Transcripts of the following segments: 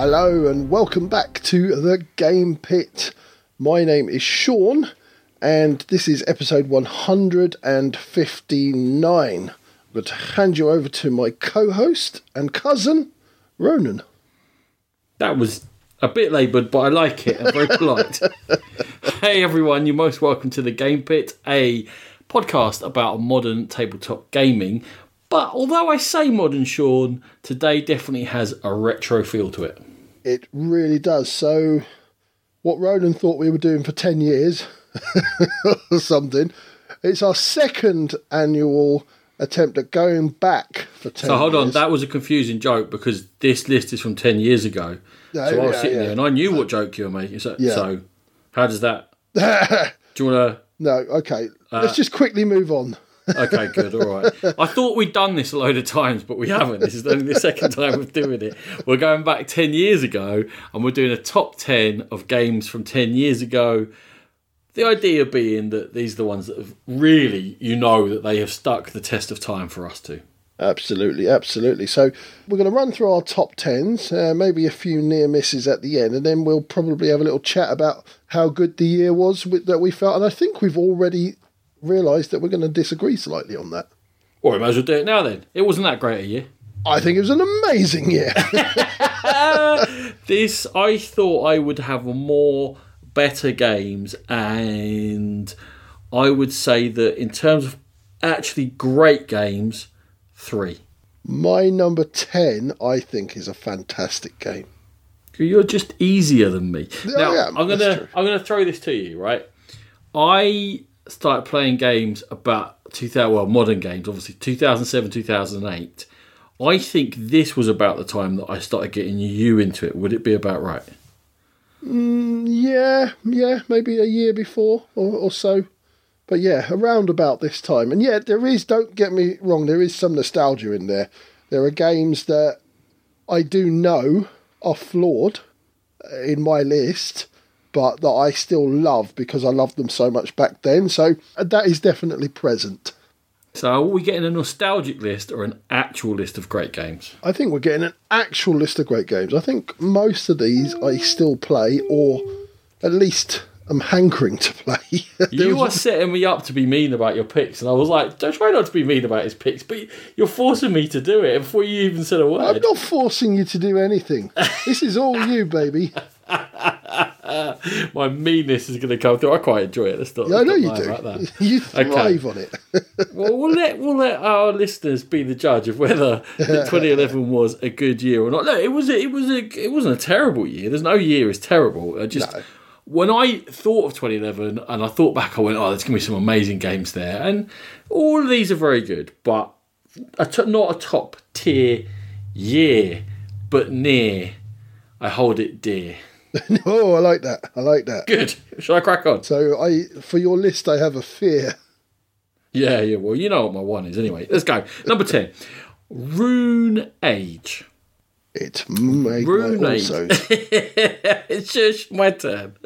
Hello and welcome back to the Game Pit. My name is Sean and this is episode 159. I'm going to hand you over to my co host and cousin, Ronan. That was a bit laboured, but I like it and very polite. hey everyone, you're most welcome to the Game Pit, a podcast about modern tabletop gaming. But although I say modern, Sean, today definitely has a retro feel to it. It really does. So, what Ronan thought we were doing for 10 years or something, it's our second annual attempt at going back for 10 So hold on, that was a confusing joke because this list is from 10 years ago. No, so I was sitting yeah. there and I knew what joke you were making. So, Yeah. so how does that. Do you want to. no, okay. Uh, Let's just quickly move on. Okay, good. All right. I thought we'd done this a load of times, but we haven't. This is only the second time we're doing it. We're going back 10 years ago and we're doing a top 10 of games from 10 years ago. The idea being that these are the ones that have really, you know, that they have stuck the test of time for us to. Absolutely, absolutely. So we're going to run through our top tens, uh, maybe a few near misses at the end, and then we'll probably have a little chat about how good the year was with, that we felt. And I think we've already realised that we're going to disagree slightly on that. Or we might as well do it now then. It wasn't that great a year. I think it was an amazing year. This, I thought I would have more better games, and I would say that in terms of actually great games, three. My number 10, I think, is a fantastic game. You're just easier than me. now, yeah, I'm gonna. I'm gonna throw this to you, right? I started playing games about 2000, well, modern games, obviously 2007, 2008. I think this was about the time that I started getting you into it. Would it be about right? Yeah, yeah, maybe a year before or, or so. But yeah, around about this time. And yeah, there is, don't get me wrong, there is some nostalgia in there. There are games that I do know are flawed uh, in my list, but that I still love because I loved them so much back then. So uh, that is definitely present. So are we getting a nostalgic list or an actual list of great games? I think we're getting an actual list of great games. I think most of these I still play, or at least I'm hankering to play. You was- are setting me up to be mean about your picks, and I was like, "Don't try not to be mean about his picks," but you're forcing me to do it before you even said a word. I'm not forcing you to do anything. This is all you, baby. My meanness is going to come through. I quite enjoy it. Let's not. Yeah, I know you do. that. You thrive on it. well, we'll let we'll let our listeners be the judge of whether 2011 was a good year or not. No, it was. A, it was a. It wasn't a terrible year. There's no year is terrible. I just No. when I thought of 2011 and I thought back, I went, "Oh, there's going to be some amazing games there," and all of these are very good, but a t- not a top tier year, but near. I hold it dear. oh, I like that. I like that. Good. Shall I crack on? So I, for your list, I have a fear. Yeah, yeah. Well, you know what my one is anyway. Let's go. Number 10. Rune Age. It made Rune my Age. also. it's just my turn.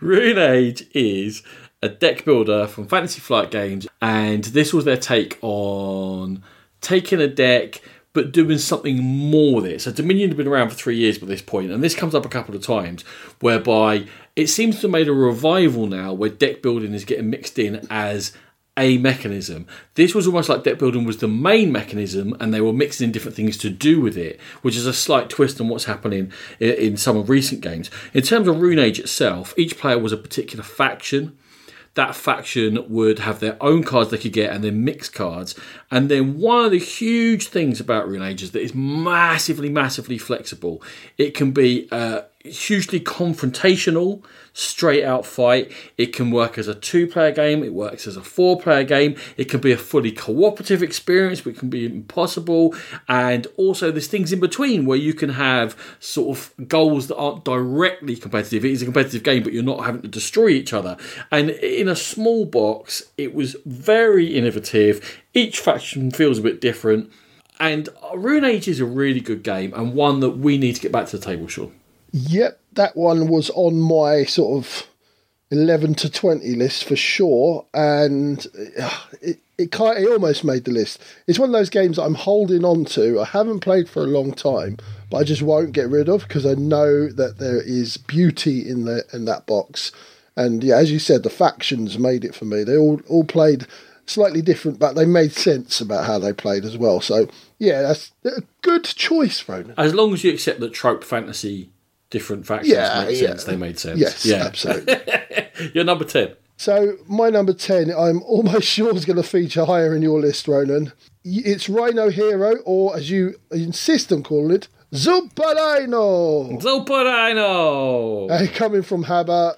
Rune Age is a deck builder from Fantasy Flight Games, and this was their take on taking a deck but doing something more with it. So Dominion had been around for three years by this point, and this comes up a couple of times whereby it seems to have made a revival now where deck building is getting mixed in as a mechanism. This was almost like deck building was the main mechanism, and they were mixing in different things to do with it, which is a slight twist on what's happening in, some of recent games. In terms of Rune Age itself, each player was a particular faction. That faction would have their own cards they could get and then mix cards. And then one of the huge things about Rune Age is that it's massively, massively flexible. It can be uh, hugely confrontational, straight out fight. It can work as a two player game, it works as a four player game. It can be a fully cooperative experience, which can be impossible. And also, there's things in between where you can have sort of goals that aren't directly competitive. It is a competitive game, but you're not having to destroy each other. And in a small box, it was very innovative. Each faction feels a bit different. And Rune Age is a really good game and one that we need to get back to the table, Sean. Yep, that one was on my sort of 11 to 20 list for sure, and uh, it, it, kind, it almost made the list. It's one of those games I'm holding on to. I haven't played for a long time, but I just won't get rid of because I know that there is beauty in the in that box. And yeah, as you said, the factions made it for me. They all all played slightly different, but they made sense about how they played as well. So yeah, that's a good choice, Ronan. As long as you accept that trope fantasy different factions Yeah, make yeah. sense, they made sense. Yes, yeah. absolutely. You're number 10. So my number ten, I'm almost sure is going to feature higher in your list, Ronan. It's Rhino Hero, or as you insist on calling it, Zuparino. Zoparino! Uh, coming from HABA,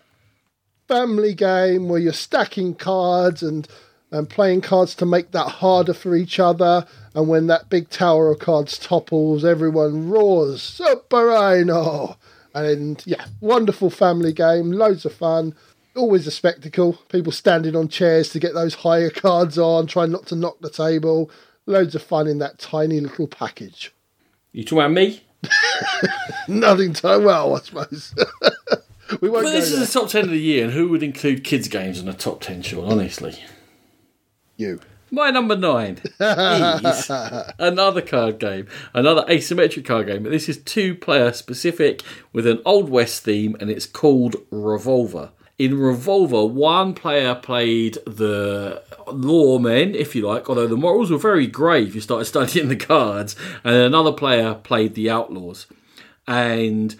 family game where you're stacking cards and and playing cards to make that harder for each other. And when that big tower of cards topples, everyone roars, Zuparino. And yeah, wonderful family game, loads of fun. Always a spectacle. People standing on chairs to get those higher cards on, trying not to knock the table. Loads of fun in that tiny little package. You talking about me? Nothing to well, I suppose. we won't But this there. is the top 10 of the year, and who would include kids' games in the top 10, Sean, honestly? you. My number nine. Is another card game, another asymmetric card game, but this is two player specific with an Old West theme, and it's called Revolver. In Revolver, one player played the lawmen, if you like, although the morals were very grey if you started studying the cards, and another player played the outlaws. And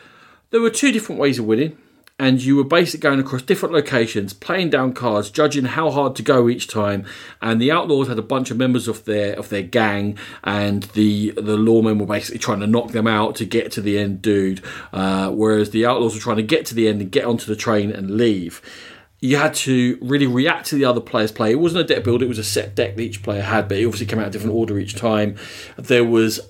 there were two different ways of winning and you were basically going across different locations, playing down cards, judging how hard to go each time. And the outlaws had a bunch of members of their of their gang, and the the lawmen were basically trying to knock them out to get to the end dude. Uh, whereas the outlaws were trying to get to the end and get onto the train and leave. You had to really react to the other player's play. It wasn't a deck build; it was a set deck that each player had, but it obviously came out in different order each time. There was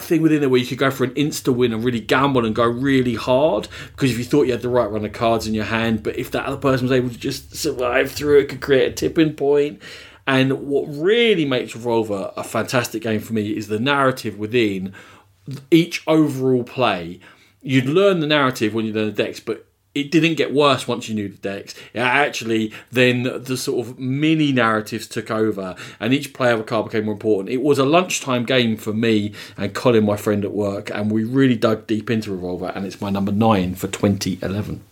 thing within there where you could go for an insta win and really gamble and go really hard because if you thought you had the right run of cards in your hand, but if that other person was able to just survive through it, could create a tipping point. And what really makes Revolver a fantastic game for me is the narrative within each overall play. You'd learn the narrative when you learn the decks, but it didn't get worse once you knew the decks. It actually, then the sort of mini narratives took over, and each player of a card became more important. It was a lunchtime game for me and Colin, my friend at work, and we really dug deep into Revolver, and it's my number nine for 2011.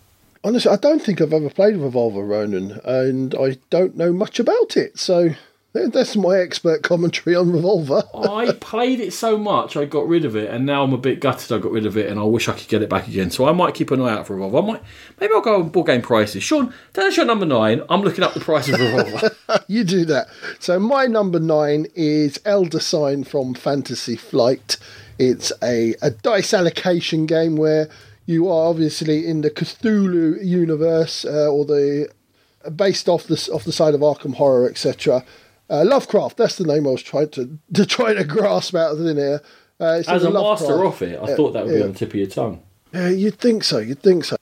Honestly, I don't think I've ever played Revolver Ronan, and I don't know much about it. So that's my expert commentary on Revolver. I played it so much, I got rid of it, and now I'm a bit gutted I got rid of it, and I wish I could get it back again. So I might keep an eye out for Revolver. I might, maybe I'll go on board game prices. Sean, that's your number nine. I'm looking up the price of Revolver. you do that. So my number nine is Elder Sign from Fantasy Flight. It's a, a dice allocation game where you are obviously in the Cthulhu universe uh, or the based off the off the side of Arkham Horror, etc. Uh, Lovecraft, that's the name I was trying to to try to grasp out of thin air. Uh, As a in master of it, I thought that would be on the tip of your tongue. Yeah, you'd think so. You'd think so.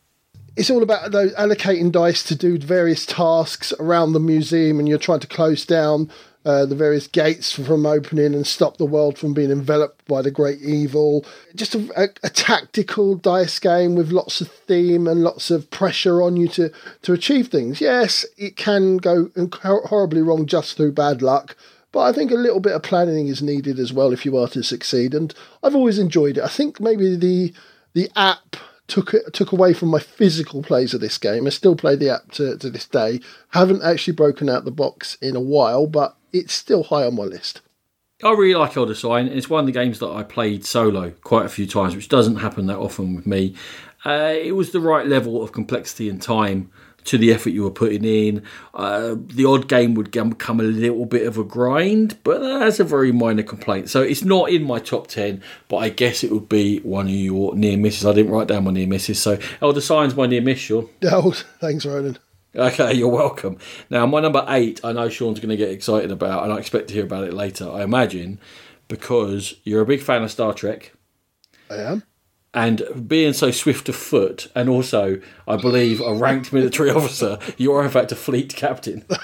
It's all about those allocating dice to do various tasks around the museum, and you're trying to close down uh, the various gates from opening and stop the world from being enveloped by the great evil. Just a, a, a tactical dice game with lots of theme and lots of pressure on you to to achieve things. Yes, it can go horribly wrong just through bad luck. But I think a little bit of planning is needed as well if you are to succeed. And I've always enjoyed it. I think maybe the the app took took away from my physical plays of this game. I still play the app to, to this day. Haven't actually broken out the box in a while, but it's still high on my list. I really like Elder Sign. And it's one of the games that I played solo quite a few times, which doesn't happen that often with me. Uh, it was the right level of complexity and time to the effort you were putting in. Uh, the odd game would become a little bit of a grind, but that's a very minor complaint. So it's not in my top 10, but I guess it would be one of your near misses. I didn't write down my near misses, so Elder Sign's my near miss, Sean. Oh, thanks, Ronan. Okay, you're welcome. Now, my number eight, I know Sean's going to get excited about, and I expect to hear about it later, I imagine, because you're a big fan of Star Trek, I am. and being so swift of foot, and also, I believe, a ranked military officer, you are in fact a fleet captain.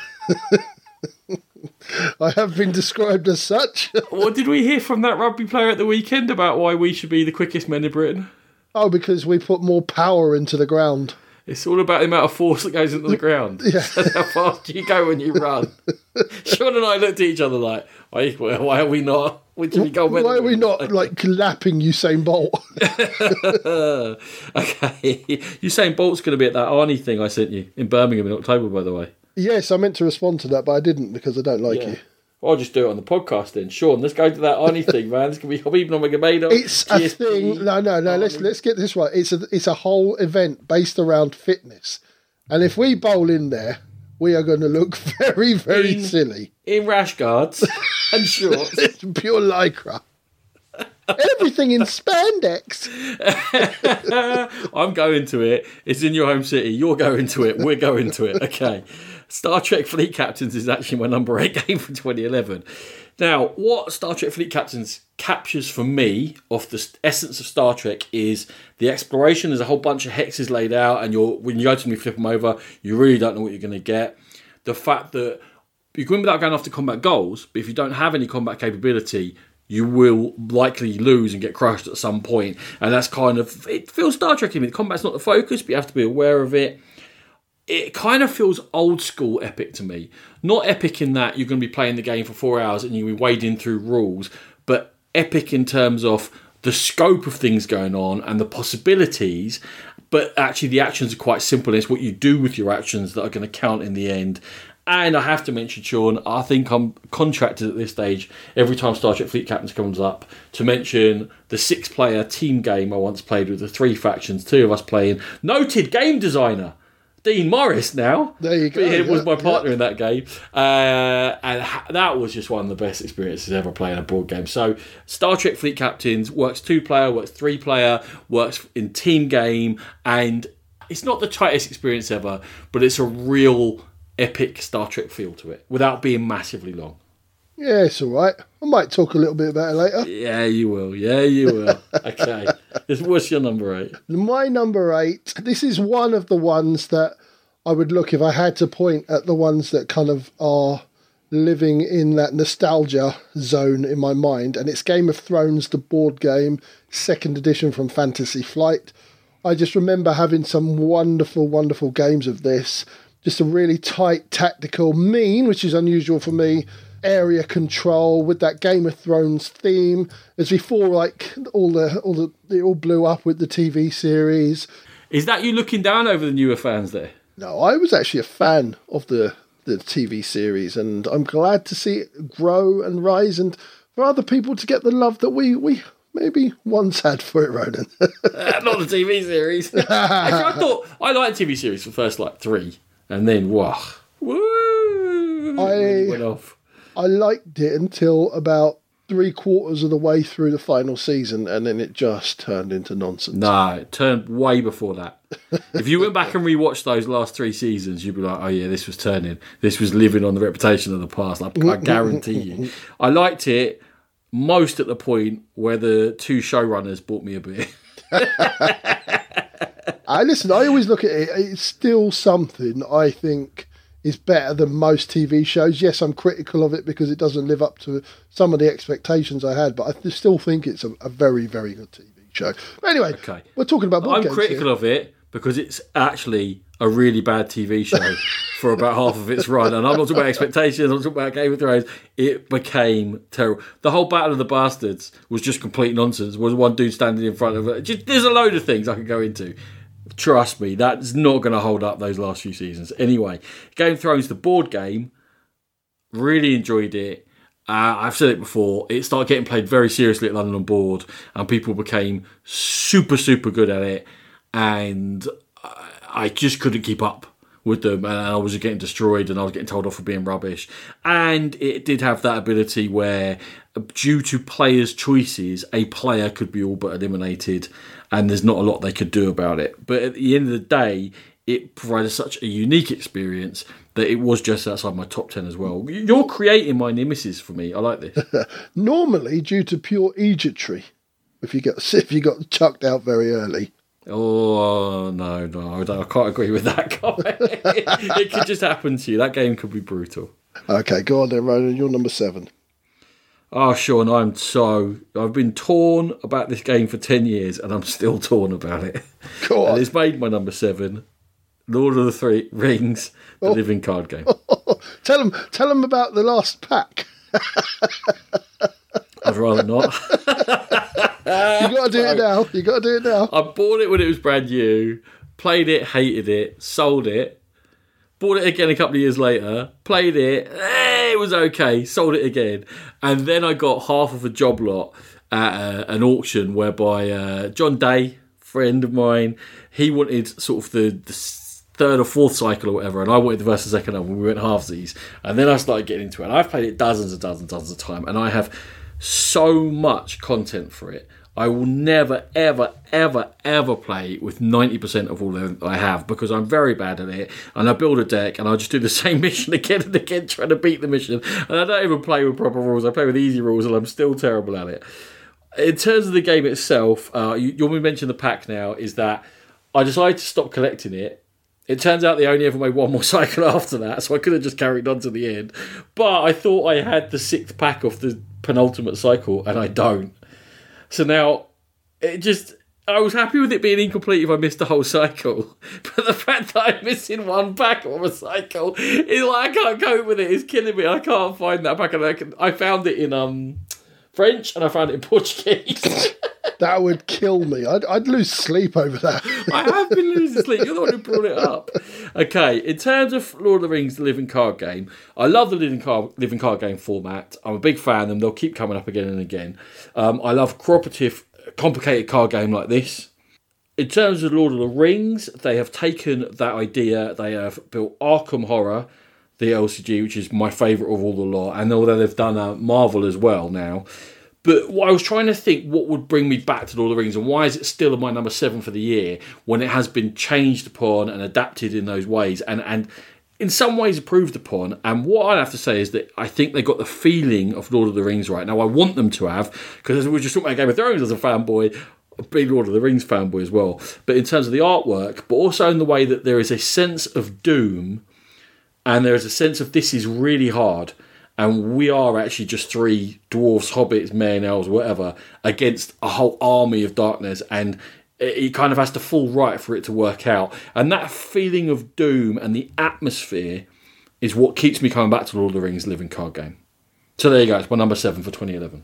I have been described as such. what did we hear from that rugby player at the weekend about why we should be the quickest men in Britain? oh, because we put more power into the ground. It's all about the amount of force that goes into the ground. Yeah. how fast you go when you run. Sean and I looked at each other like, why, why are we not? Why, we go Why are we not like lapping Usain Bolt? okay. Usain Bolt's going to be at that Arnie thing I sent you in Birmingham in October, by the way. yes, I meant to respond to that, but I didn't because I don't like Yeah. you. I'll just do it on the podcast then. Sean, let's go to that Arnie thing, man. This can be Habib Nurmagomedov. It's a thing. No, no, no. Let's let's get this right. It's a it's a whole event based around fitness, and if we bowl in there, we are going to look very very In- silly. in rash guards and shorts. It's pure lycra. Everything in spandex. I'm going to it. It's in your home city. You're going to it. We're going to it. Okay. Star Trek Fleet Captains is actually my number eight game from 2011. Now, what Star Trek Fleet Captains captures for me of the essence of Star Trek is the exploration. There's a whole bunch of hexes laid out, and you're when you go to them, you flip them over. You really don't know what you're going to get. The fact that you can win without going after combat goals, but if you don't have any combat capability, you will likely lose and get crushed at some point. And that's kind of it feels Star Trek to me. The combat's not the focus, but you have to be aware of it. It kind of feels old school epic to me. Not epic in that you're going to be playing the game for four hours and you'll be wading through rules, but epic in terms of the scope of things going on and the possibilities. But actually, the actions are quite simple. It's what you do with your actions that are going to count in the end. And I have to mention, Sean, I think I'm contracted at this stage every time Star Trek Fleet Captains comes up to mention the six player team game I once played with the three factions, two of us playing. Noted game designer, Dean Morris now. There you go, He was my partner in that game. Uh, and ha- that was just one of the best experiences ever playing a board game. So, Star Trek Fleet Captains works two player, works three player, works in team game, and it's not the tightest experience ever, but it's a real epic Star Trek feel to it without being massively long. Yeah, it's all right. I might talk a little bit about it later. Yeah, you will. Yeah, you will. Okay. What's your number eight? My number eight. This is one of the ones that I would look if I had to point at the ones that kind of are living in that nostalgia zone in my mind, and it's Game of Thrones, the board game, second edition from Fantasy Flight. I just remember having some wonderful, wonderful games of this. Just a really tight, tactical, mean, which is unusual for me, area control with that Game of Thrones theme. As before, like all the all the it all blew up with the TV series. Is that you looking down over the newer fans there? No, I was actually a fan of the the TV series, and I'm glad to see it grow and rise, and for other people to get the love that we we maybe once had for it, Ronan. Uh, not the TV series. Actually, I thought I liked TV series for the first like three, and then wow, woo, I- went off. I liked it until about three quarters of the way through the final season, and then it just turned into nonsense. No, it turned way before that. if you went back and rewatched those last three seasons, you'd be like, "Oh yeah, this was turning. This was living on the reputation of the past." I, I guarantee you. I liked it most at the point where the two showrunners bought me a beer. I listen. I always look at it. It's still something I think is better than most TV shows. Yes, I'm critical of it because it doesn't live up to some of the expectations I had, but I still think it's a, a very, very good TV show. But anyway, Okay. we're talking about I'm critical here. of it because it's actually a really bad TV show for about half of its run. And I'm not talking about expectations, I'm talking about Game of Thrones. It became terrible. The whole Battle of the Bastards was just complete nonsense. Was one dude standing in front of it. Just, there's a load of things I could go into. Trust me, that's not going to hold up those last few seasons. Anyway, Game of Thrones, the board game, really enjoyed it. Uh, I've said it before. It started getting played very seriously at London on board, and people became super, super good at it. And I- I just couldn't keep up with them, and I was getting destroyed, and I was getting told off for being rubbish. And it did have that ability where, due to players' choices, a player could be all but eliminated, and there's not a lot they could do about it. But at the end of the day, it provided such a unique experience that it was just outside my top 10 as well. You're creating my nemesis for me. I like this. Normally, due to pure egetry, if you get if you got chucked out very early. oh, no, no. I, don't- I can't agree with that comment. it could just happen to you. That game could be brutal. Okay, go on then, Ronan. You're number seven. Oh, Sean, I'm so. I've been torn about this game for 10 years and I'm still torn about it. Go And it's made my number seven. Lord of the Three Rings, the oh. living card game. tell them, tell them about the last pack. I'd rather not. You got to do it now. You got to do it now. I bought it when it was brand new, played it, hated it, sold it, bought it again a couple of years later, played it, eh, it was okay, sold it again, and then I got half of a job lot at uh, an auction whereby uh, John Day, friend of mine, he wanted sort of the, the third or fourth cycle or whatever, and I wanted the and second one. We went halvesies, and then I started getting into it. And I've played it dozens and dozens and dozens of times, and I have so much content for it. I will never, ever, ever, ever play with 90% of all I have because I'm very bad at it. And I build a deck and I just do the same mission again and again, trying to beat the mission. And I don't even play with proper rules. I play with easy rules and I'm still terrible at it. In terms of the game itself, uh, you, you want me mention the pack now, is that I decided to stop collecting it it turns out they only ever made one more cycle after that, so I could have just carried on to the end. But I thought I had the sixth pack of the penultimate cycle, and I don't. So now it just I was happy with it being incomplete if I missed the whole cycle. But the fact that I'm missing one pack of a cycle is like I can't cope with it. It's killing me. I can't find that pack. And I, can, I found it in um French and I found it in Portuguese. that would kill me. I'd, I'd lose sleep over that. I have been losing sleep. You're the one who brought it up. Okay, in terms of Lord of the Rings, the living card game, I love the living card living card game format. I'm a big fan of them. They'll keep coming up again and again. Um, I love cooperative, complicated card game like this. In terms of Lord of the Rings, they have taken that idea. They have built Arkham Horror, the LCG, which is my favourite of all the lot. And although they've done a Marvel as well now, but what I was trying to think what would bring me back to Lord of the Rings and why is it still my number seven for the year when it has been changed upon and adapted in those ways and and in some ways improved upon. And what I have to say is that I think they got the feeling of Lord of the Rings right. Now I want them to have because as we were just talking about Game of Thrones as a fanboy. A big Lord of the Rings fanboy as well, but in terms of the artwork, but also in the way that there is a sense of doom, and there is a sense of this is really hard, and we are actually just three dwarfs, hobbits, men, elves, whatever, against a whole army of darkness, and it kind of has to fall right for it to work out. And that feeling of doom and the atmosphere is what keeps me coming back to Lord of the Rings living card game. So there you go, it's my number seven for 2011.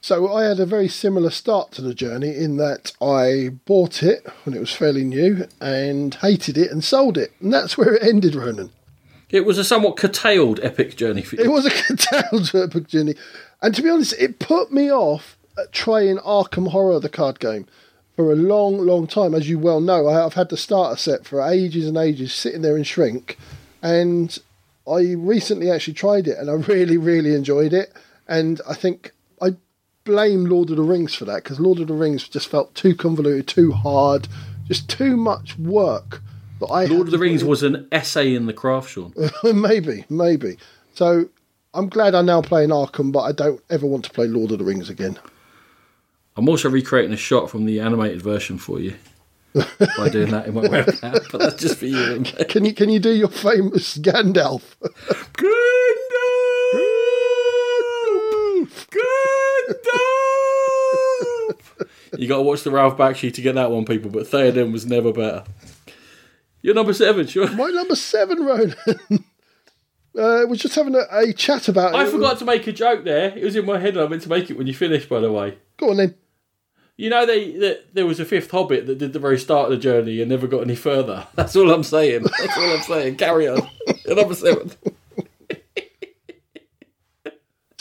So I had a very similar start to the journey in that I bought it when it was fairly new and hated it and sold it. And that's where it ended, Ronan. It was a somewhat curtailed epic journey for you. It was a curtailed epic journey. And to be honest, it put me off trying Arkham Horror, the card game, for a long, long time. As you well know, I've had the starter set for ages and ages, sitting there in shrink. And I recently actually tried it and I really, really enjoyed it. And I think I blame Lord of the Rings for that because Lord of the Rings just felt too convoluted, too hard, just too much work but I Lord of the Rings was an essay in the craft, Sean. maybe, maybe. So I'm glad I now play in Arkham, but I don't ever want to play Lord of the Rings again. I'm also recreating a shot from the animated version for you by doing that in my webcam, but that's just for you. Can you can you do your famous Gandalf? Gandalf! Gandalf! you got to watch the Ralph Bakshi to get that one, people. But Theoden was never better. You're number seven, sure. My number seven, Ronan. Uh, we're just having a, a chat about I it. I forgot to make a joke there. It was in my head and I meant to make it when you finished, by the way. Go on then. You know, they that there was a fifth Hobbit that did the very start of the journey and never got any further. That's all I'm saying. That's all I'm saying. Carry on. You're number seven.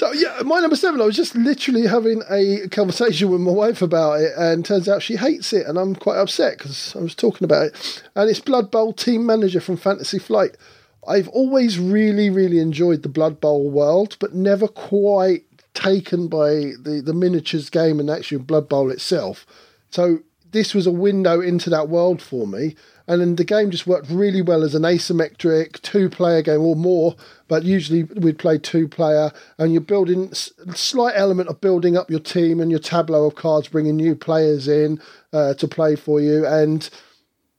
So yeah, my number seven. I was just literally having a conversation with my wife about it, and turns out she hates it, and I'm quite upset because I was talking about it. And it's Blood Bowl Team Manager from Fantasy Flight. I've always really, really enjoyed the Blood Bowl world, but never quite taken by the the miniatures game and actually Blood Bowl itself. So this was a window into that world for me and then the game just worked really well as an asymmetric two player game or more but usually we'd play two player and you're building slight element of building up your team and your tableau of cards bringing new players in uh, to play for you. And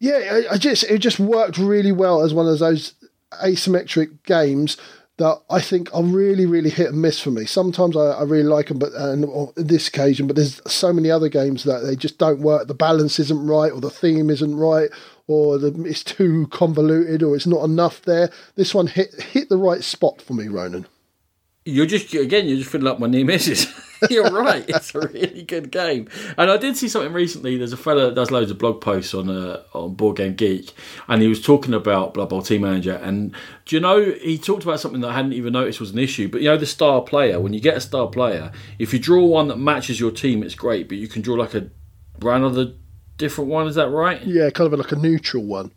yeah I, I just it just worked really well as one of those asymmetric games that I think are really, really hit and miss for me. Sometimes I, I really like them, but uh, and on this occasion, but there's so many other games that they just don't work. The balance isn't right, or the theme isn't right, or the, it's too convoluted, or it's not enough there. This one hit hit the right spot for me, Ronan. You're just again, you're just filling up my new misses. you're right. It's a really good game, and I did see something recently. There's a fella that does loads of blog posts on uh, on Board Game Geek, and he was talking about Blood Bowl Team Manager. And do you know he talked about something that I hadn't even noticed was an issue? But you know the star player. When you get a star player, if you draw one that matches your team, it's great. But you can draw like a another different one. Is that right? Yeah, kind of like a neutral one.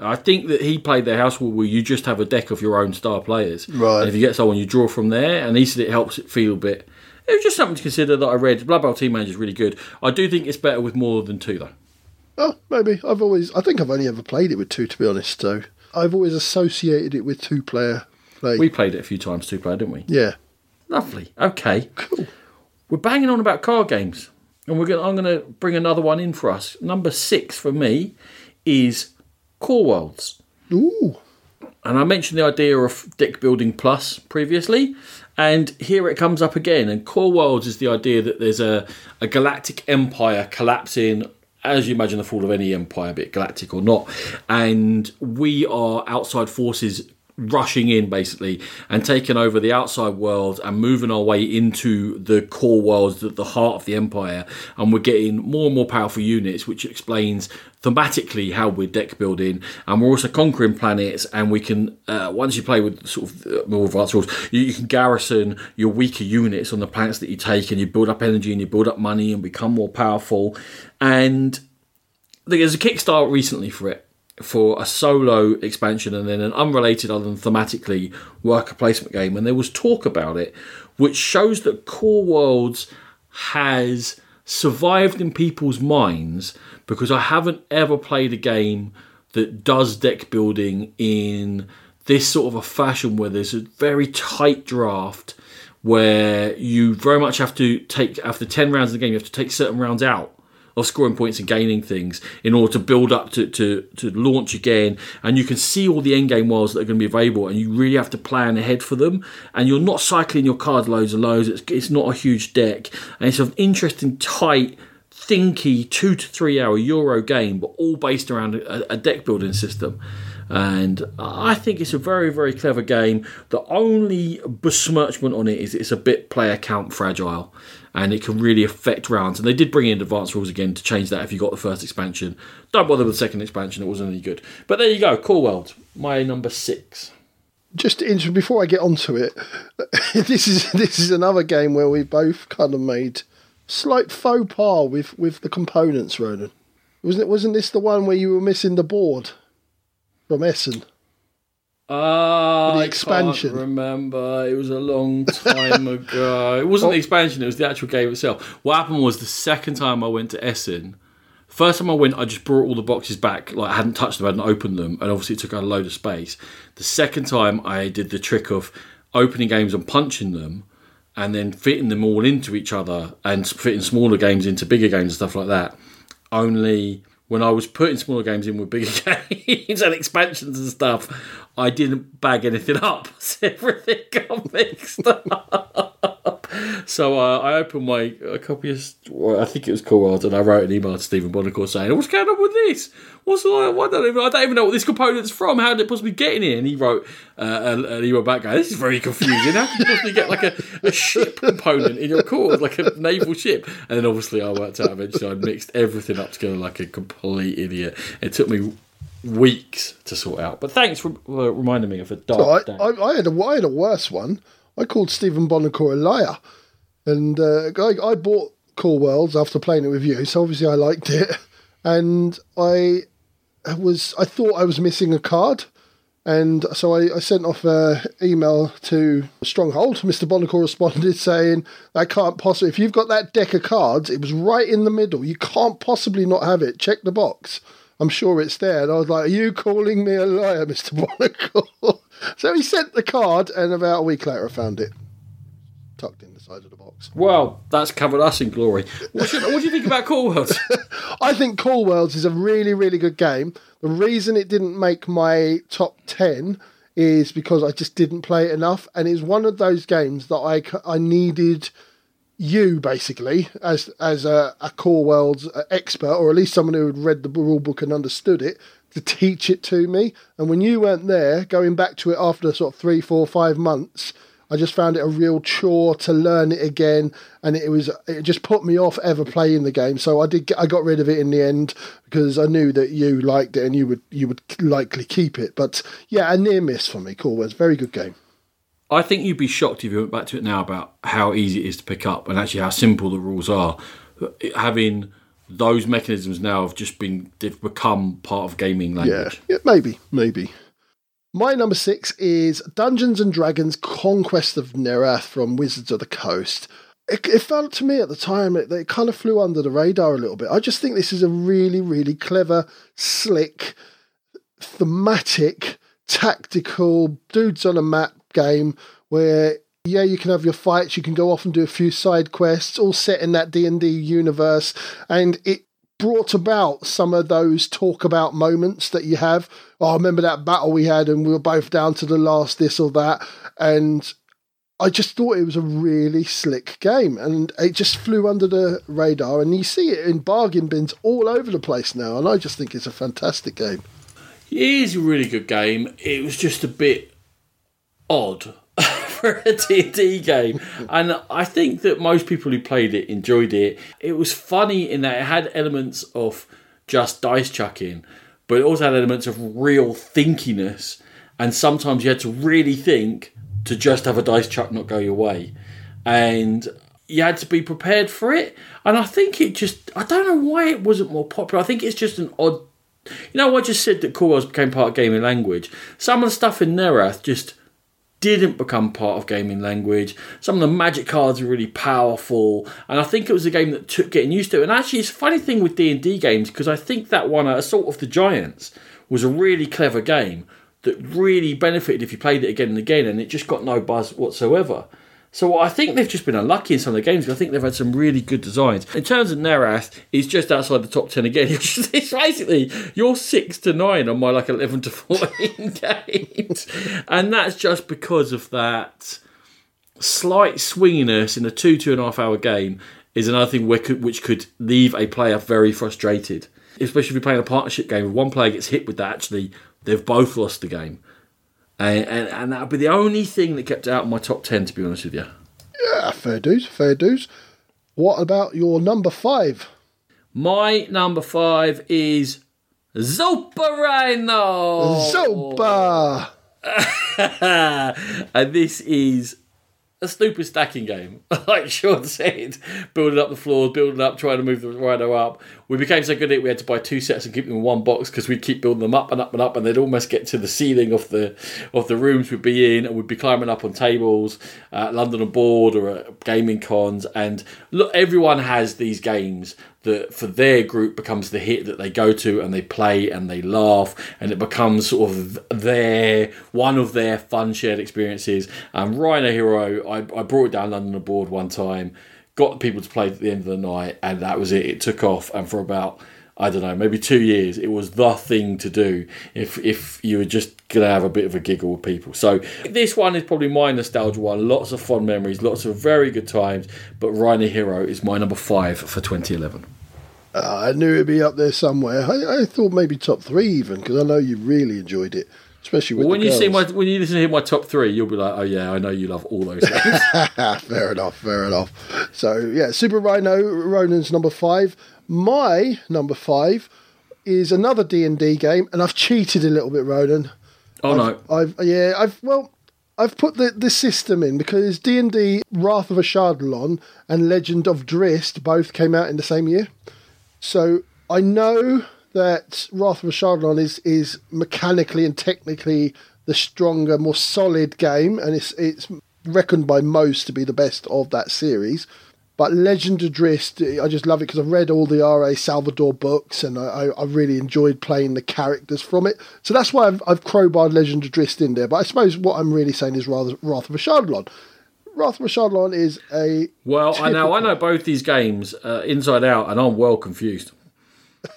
I think that he played the house where you just have a deck of your own star players. Right. And if you get someone, you draw from there. And he said it helps it feel a bit. It was just something to consider that I read. Blood Bowl Team Manager is really good. I do think it's better with more than two, though. Oh, maybe. I've always, I think I've only ever played it with two, to be honest. So I've always associated it with two player play. We played it a few times, two player, didn't we? yeah. Lovely. Okay. Cool. We're banging on about card games. And we're gonna, I'm going to bring another one in for us. Number six for me is Core Worlds. Ooh. And I mentioned the idea of deck building plus previously, and here it comes up again. And Core Worlds is the idea that there's a, a galactic empire collapsing, as you imagine the fall of any empire, be it galactic or not. And we are outside forces rushing in basically and taking over the outside world and moving our way into the core worlds at the heart of the empire. And we're getting more and more powerful units which explains thematically how we're deck building. And we're also conquering planets and we can uh, once you play with sort of uh, more advanced rules you, you can garrison your weaker units on the planets that you take and you build up energy and you build up money and become more powerful. And there's a kickstart recently for it for a solo expansion and then an unrelated other than thematically worker placement game. And there was talk about it which shows that core worlds has survived in people's minds because i haven't ever played a game that does deck building in this sort of a fashion where there's a very tight draft where you very much have to take after 10 rounds of the game you have to take certain rounds out of scoring points and gaining things in order to build up to, to, to launch again. And you can see all the endgame worlds that are going to be available, and you really have to plan ahead for them. And you're not cycling your cards loads and loads, it's, it's not a huge deck. And it's an interesting, tight, thinky two to three hour Euro game, but all based around a, a deck building system. And I think it's a very, very clever game. The only besmirchment on it is it's a bit player count fragile and it can really affect rounds. And they did bring in advanced rules again to change that if you got the first expansion. Don't bother with the second expansion, it wasn't any good. But there you go, Core World, my number six. Just to, before I get onto it, this is this is another game where we both kind of made slight faux pas with, with the components, Ronan. Wasn't it? Wasn't this the one where you were missing the board from Essen? Ah, the expansion. I can't remember. It was a long time ago. It wasn't the expansion. It was the actual game itself. What happened was the second time I went to Essen. First time I went, I just brought all the boxes back. Like I hadn't touched them, I hadn't opened them, and obviously it took out a load of space. The second time, I did the trick of opening games and punching them, and then fitting them all into each other, and fitting smaller games into bigger games and stuff like that. Only when I was putting smaller games in with bigger games and expansions and stuff, I didn't bag anything up. Everything got mixed up. So uh, I opened my a copy of, well, I think it was Core and I wrote an email to Stephen Buonocore saying, "What's going on with this? What's like? I don't even, I don't even know what this component's from. How did it possibly get in here?" And he wrote uh, an email back, going, "This is very confusing. How can you possibly get like a, a ship component in your core, like a naval ship?" And then obviously I worked out eventually I mixed everything up together like a complete idiot. It took me weeks to sort out. But thanks for reminding me of a dark So I, day. I, I had a I had a worse one. I called Stephen Buonocore a liar, and uh, I, I bought Core Worlds after playing it with you. So obviously I liked it, and I was I thought I was missing a card. And so I, I sent off an email to Stronghold. Mr. Buonocore responded saying, I can't possibly, if you've got that deck of cards, it was right in the middle. You can't possibly not have it. Check the box. I'm sure it's there. And I was like, Are you calling me a liar, Mr. Buonocore? So he sent the card, and about a week later, I found it tucked in the side of the box. well, that's covered us in glory. What, should, what do you think about Core Worlds? I think Core Worlds is a really, really good game. The reason it didn't make my top 10 is because I just didn't play it enough, and it's one of those games that I I needed you basically as as a, a core worlds expert or at least someone who had read the rule book and understood it to teach it to me and when you weren't there going back to it after sort of three four five months I just found it a real chore to learn it again, and it was it just put me off ever playing the game. So I did get, I got rid of it in the end because I knew that you liked it and you would you would likely keep it. But yeah, a near miss for me. Cool, was very good game. I think you'd be shocked if you went back to it now about how easy it is to pick up and actually how simple the rules are. Having those mechanisms now have just been they've become part of gaming language. Yeah, yeah maybe, maybe. My number six is Dungeons and Dragons Conquest of Nerath from Wizards of the Coast. It, it felt to me at the time that it, it kind of flew under the radar a little bit. I just think this is a really, really clever, slick, thematic, tactical, dudes on a map game where yeah, you can have your fights. You can go off and do a few side quests, all set in that D and D universe, and it brought about some of those talk about moments that you have. Oh, I remember that battle we had, and we were both down to the last this or that. And I just thought it was a really slick game, and it just flew under the radar. And you see it in bargain bins all over the place now, and I just think it's a fantastic game. It is a really good game. It was just a bit odd for a D&D game. And I think that most people who played it enjoyed it. It was funny in that it had elements of just dice chucking, but it also had elements of real thinkiness. And sometimes you had to really think to just have a dice chuck not go your way. And you had to be prepared for it. And I think it just, I don't know why it wasn't more popular. I think it's just an odd. You know, I just said that Core Worlds became part of gaming language. Some of the stuff in Nerath just didn't become part of gaming language. Some of the magic cards were really powerful, and I think it was a game that took getting used to. And actually, it's a funny thing with D and D games because I think that one, uh, Assault of the Giants, was a really clever game that really benefited if you played it again and again, and it just got no buzz whatsoever. So I think they've just been unlucky in some of the games. I think they've had some really good designs. In terms of Nerath, he's just outside the top ten again. It's basically you're six to nine on my like eleven to fourteen games, and that's just because of that slight swinginess in a two two and a half hour game is another thing which could leave a player very frustrated, especially if you're playing a partnership game. If one player gets hit with that, actually they've both lost the game. And, and, and that would be the only thing that kept out of my top 10, to be honest with you. Yeah, fair dues, fair dues. What about your number five? My number five is Zopa Rhino. Zopa! and this is a stupid stacking game. like Sean said, building up the floors, building up, trying to move the rhino up. We became so good at it, we had to buy two sets and keep them in one box because we'd keep building them up and up and up, and they'd almost get to the ceiling of the of the rooms we'd be in, and we'd be climbing up on tables at London On Board or at gaming cons. And look, everyone has these games that for their group becomes the hit that they go to and they play and they laugh and it becomes sort of their one of their fun shared experiences. And Rhino Hero, I, I brought it down London On Board one time, got people to play at the end of the night, and that was it. It took off, and for about I don't know, maybe two years, it was the thing to do if if you were just gonna have a bit of a giggle with people. So this one is probably my nostalgia one. Lots of fond memories, lots of very good times. But Rhino Hero is my number five for 2011. Uh, I knew it'd be up there somewhere. I, I thought maybe top three even because I know you really enjoyed it, especially well, when you girls. see my when you listen to my top three, you'll be like, oh yeah, I know you love all those things. fair enough, fair enough. So yeah, Super Rhino Ronan's number five. My number five is another D and D game, and I've cheated a little bit, Ronan. Oh I've, no! I've yeah, I've well, I've put the, the system in because D and D, Wrath of Ashardalon, and Legend of Drizzt both came out in the same year. So I know that Wrath of Ashardalon is is mechanically and technically the stronger, more solid game, and it's it's reckoned by most to be the best of that series. But Legend of Drizzt, I just love it because I've read all the R.A. Salvatore books and I, I, really enjoyed playing the characters from it. So that's why I've, I've crowbarred Legend of Drizzt in there. But I suppose what I'm really saying is rather Wrath of Ashardalon. Wrath of Ashardalon is a. Well, I know I know both these games uh, inside out and I'm well confused.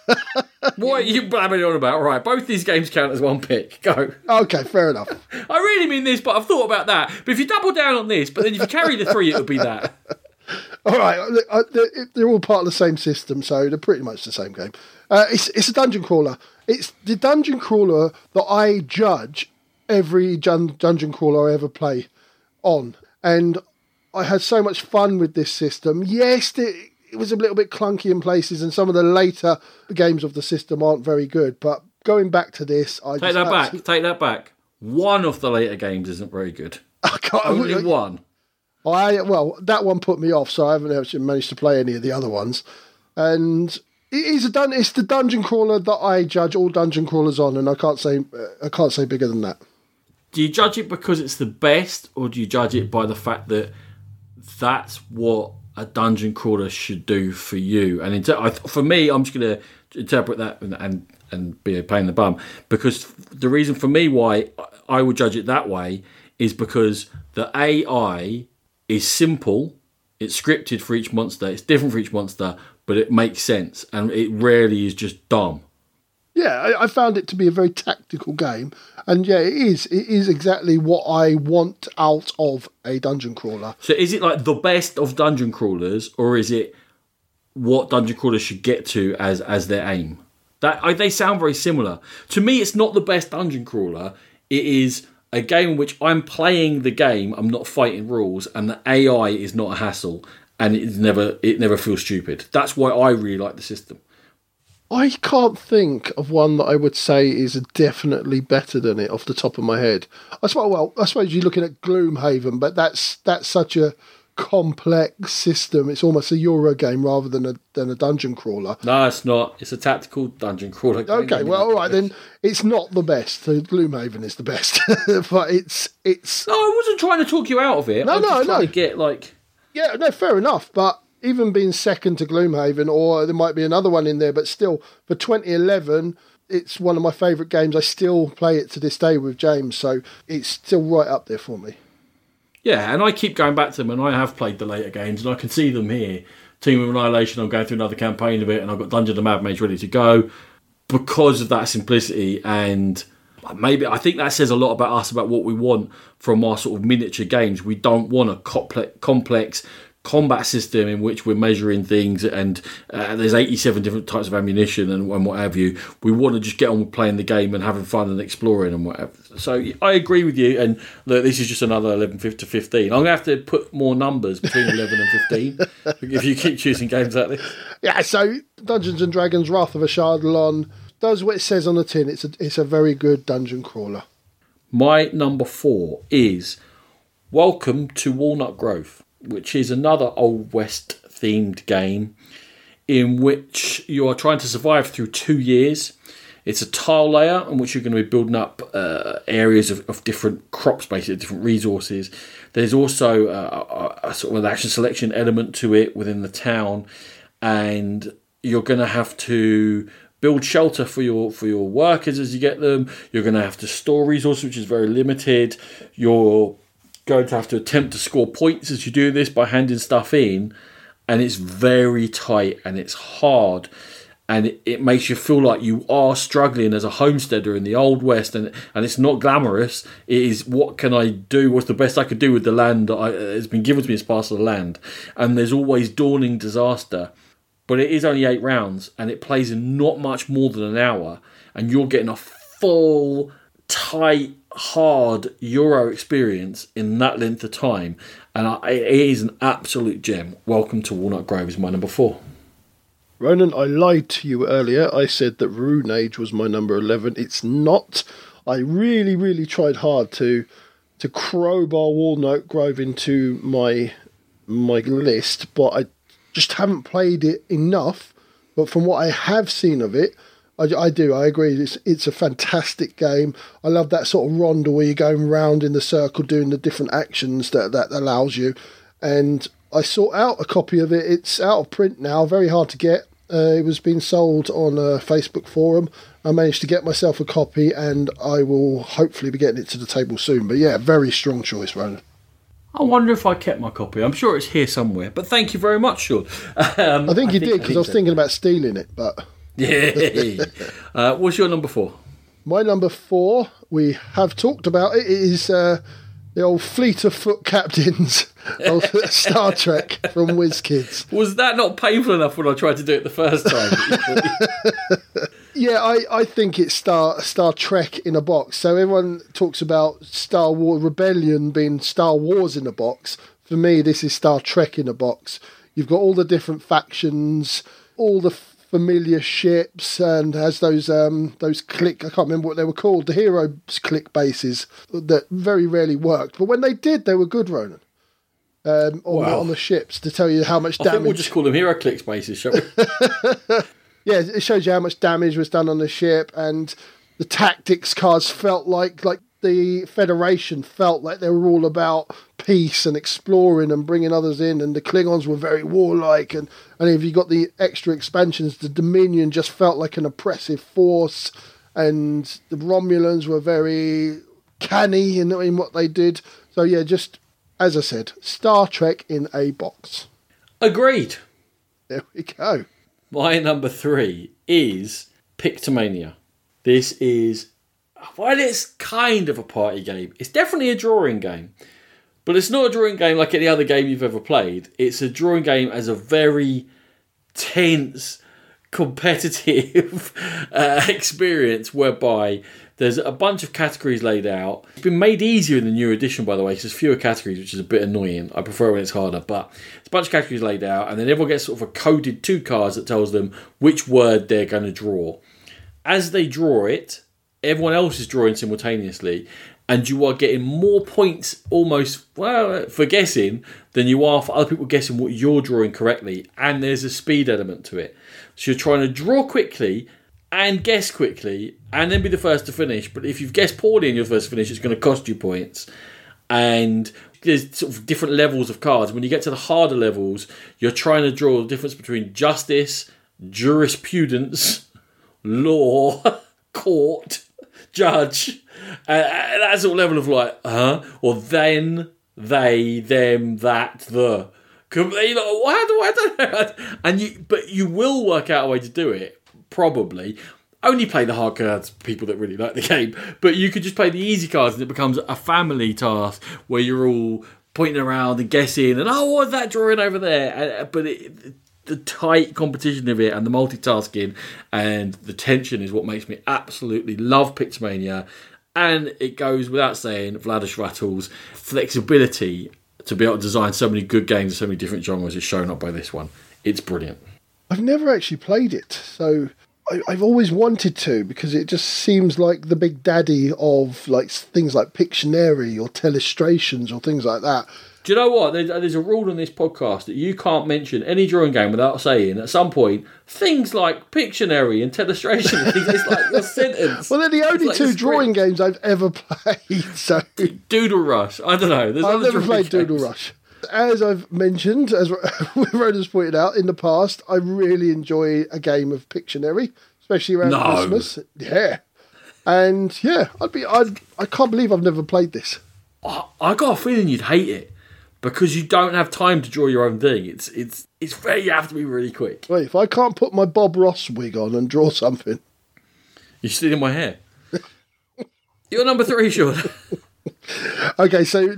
what are you blabbering on about? Right, both these games count as one pick. Go. Okay, fair enough. I really mean this, but I've thought about that. But if you double down on this, but then if you carry the three, it would be that. All right, uh, they're, they're all part of the same system, so they're pretty much the same game. Uh, it's it's a dungeon crawler. It's the dungeon crawler that I judge every dun- dungeon crawler I ever play on, and I had so much fun with this system. Yes, it, it was a little bit clunky in places, and some of the later games of the system aren't very good. But going back to this, I take that back. Take that back. One of the later games isn't very good. I can't, Only one. I well, that one put me off, so I haven't actually managed to play any of the other ones. And it is a dun- it's the dungeon crawler that I judge all dungeon crawlers on, and I can't say uh, I can't say bigger than that. Do you judge it because it's the best, or do you judge it by the fact that that's what a dungeon crawler should do for you? And inter- for me, I'm just going to interpret that and, and and be a pain in the bum because the reason for me why I would judge it that way is because the AI is simple. It's scripted for each monster. It's different for each monster, but it makes sense, and it rarely is just dumb. Yeah, I, I found it to be a very tactical game, and yeah, it is. It is exactly what I want out of a dungeon crawler. So, is it like the best of dungeon crawlers, or is it what dungeon crawlers should get to as as their aim? That I, they sound very similar. To me, it's not the best dungeon crawler. It is a game in which I'm playing the game, I'm not fighting rules, and the AI is not a hassle, and it never it never feels stupid. That's why I really like the system. I can't think of one that I would say is definitely better than it off the top of my head. I suppose well, I suppose you're looking at Gloomhaven, but that's that's such a complex system. It's almost a Euro game rather than a than a dungeon crawler. No, it's not. It's a tactical dungeon crawler. Okay, well, all right then. It's not the best. So Gloomhaven is the best, but it's it's. No, I wasn't trying to talk you out of it. No, no, no. get like. Yeah, no, fair enough. But even being second to Gloomhaven, or there might be another one in there, but still for 2011 it's one of my favourite games. I still play it to this day with James, so it's still right up there for me. Yeah, and I keep going back to them, and I have played the later games, and I can see them here. Tomb of Annihilation, I'm going through another campaign of it, and I've got Dungeon of Mad Mage ready to go because of that simplicity. And maybe I think that says a lot about us, about what we want from our sort of miniature games. We don't want a complex combat system in which we're measuring things and uh, there's 87 different types of ammunition and, and, what have you. We want to just get on with playing the game and having fun and exploring and whatever. So i agree with you and look this is just another 11 to 15 i'm going to have to put more numbers between 11 and 15 if you keep choosing games like this. Yeah so dungeons and dragons wrath of Ashardalon does what it says on the tin. It's a, it's a very good dungeon crawler. My number four is welcome to walnut grove which is another Old West themed game in which you are trying to survive through two years. It's a tile layer in which you're going to be building up uh, areas of, of, different crops, basically different resources. There's also a, a, a sort of an action selection element to it within the town, and you're going to have to build shelter for your for your workers as you get them. You're going to have to store resources, which is very limited. You're going to have to attempt to score points as you do this by handing stuff in, and it's very tight and it's hard. And it, makes you feel like you are struggling as a homesteader in the old west, and and it's not glamorous. It is what can I do? What's the best I could do with the land that I, has been given to me as part of the land? And there's always dawning disaster, but it is only eight rounds, and it plays in not much more than an hour, and you're getting a full tight hard Euro experience in that length of time, and I, it is an absolute gem. Welcome to Walnut Grove is my number four. Ronan, I lied to you earlier. I said that Rune Age was my number eleven. It's not. I really, really tried hard to to crowbar Walnut Grove into my my list, but I just haven't played it enough. But from what I have seen of it, I, I do. I agree. It's it's a fantastic game. I love that sort of rondel where you're going round in the circle doing the different actions that that allows you. And I sought out a copy of it. It's out of print now. Very hard to get. Uh, it was being sold on a Facebook forum. I managed to get myself a copy, and I will hopefully be getting it to the table soon. But yeah, very strong choice, Ronan. I wonder if I kept my copy. I'm sure it's here somewhere. But thank you very much, Sean. Um, I think you I think, did because I, I was thinking about stealing it, but Yeah. uh, what's your number four? My number four, we have talked about it, is uh, the old fleet of foot captains of Star Trek from WizKids. Was that not painful enough when I tried to do it the first time? Yeah, I, I think it's Star Star Trek in a box. So everyone talks about Star War Rebellion being Star Wars in a box. For me, this is Star Trek in a box. You've got all the different factions, all the familiar ships, and has those um those click. I can't remember what they were called. The HeroClix bases that very rarely worked, but when they did, they were good. Ronan. Um, on, Wow. the, on the ships to tell you how much I think damage. we'll just call them HeroClix bases, shall we? yeah, it shows you how much damage was done on the ship, and the tactics cards felt like like the Federation felt like they were all about peace and exploring and bringing others in, and the Klingons were very warlike, and and if you got the extra expansions, the Dominion just felt like an oppressive force, and the Romulans were very canny in, in what they did. So yeah, just as I said, Star Trek in a box. Agreed. There we go. My number three is Pictomania. This is, while it's kind of a party game, it's definitely a drawing game. But it's not a drawing game like any other game you've ever played. It's a drawing game as a very tense, competitive uh, experience whereby there's a bunch of categories laid out. It's been made easier in the new edition, by the way, because there's fewer categories, which is a bit annoying. I prefer when it's harder, but it's a bunch of categories laid out, and then everyone gets sort of a coded two cards that tells them which word they're going to draw. As they draw it, everyone else is drawing simultaneously, and you are getting more points almost well for guessing than you are for other people guessing what you're drawing correctly. And there's a speed element to it. So you're trying to draw quickly and guess quickly and then be the first to finish. But if you've guessed poorly and you're the first to finish, it's going to cost you points. And there's sort of different levels of cards. When you get to the harder levels, you're trying to draw the difference between justice, jurisprudence, law, court, judge. Uh, uh, that sort of level of like, huh? Or then, they, them, that, the. You know, how do I don't know? And you, but you will work out a way to do it. Probably. Only play the hard cards, people that really like the game. But you could just play the easy cards, and it becomes a family task where you're all pointing around and guessing, and oh, what's that drawing over there? And, but it, the tight competition of it and the multitasking and the tension is what makes me absolutely love Pictomania. And it goes without saying, Vlaada Chvátil's flexibility to be able to design so many good games in so many different genres is shown up by this one. It's brilliant. I've never actually played it, so I, I've always wanted to because it just seems like the big daddy of like things like Pictionary or Telestrations or things like that. Do you know what? There's, uh, there's a rule on this podcast that you can't mention any drawing game without saying at some point things like Pictionary and Telestration. it's like your sentence. Well, they're the only like two drawing games I've ever played. So Doodle Rush. I don't know. There's I've other never played Doodle. Rush. As I've mentioned, as Rhoda's pointed out in the past, I really enjoy a game of Pictionary, especially around No. Christmas. Yeah, and yeah, I'd be. I'd, I can't believe I've never played this. I I got a feeling you'd hate it because you don't have time to draw your own thing. It's it's it's very you have to be really quick. Wait, if I can't put my Bob Ross wig on and draw something, You're stealing my hair. You're number three, Sean. Okay, so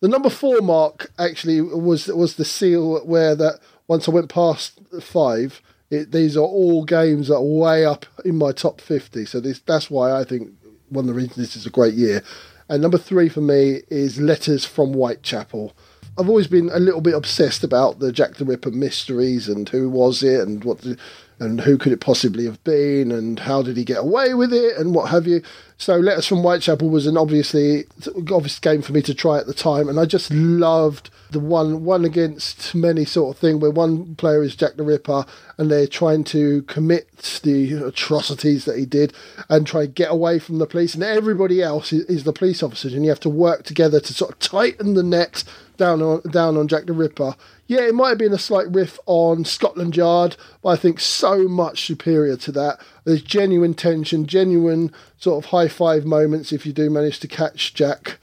the number four mark actually was was the seal where that once I went past five, it, these are all games that are way up in my top fifty. So this that's why I think one of the reasons this is a great year. And number three for me is Letters from Whitechapel. I've always been a little bit obsessed about the Jack the Ripper mysteries and who was it and what the, and who could it possibly have been and how did he get away with it and what have you. So Letters from Whitechapel was an obviously obvious game for me to try at the time, and I just loved the one one against many sort of thing where one player is Jack the Ripper and they're trying to commit the atrocities that he did and try and get away from the police, and everybody else is, is the police officers, and you have to work together to sort of tighten the net down on down on Jack the Ripper. Yeah, it might have been a slight riff on Scotland Yard, but I think so much superior to that. There's genuine tension, genuine sort of high five moments if you do manage to catch Jack,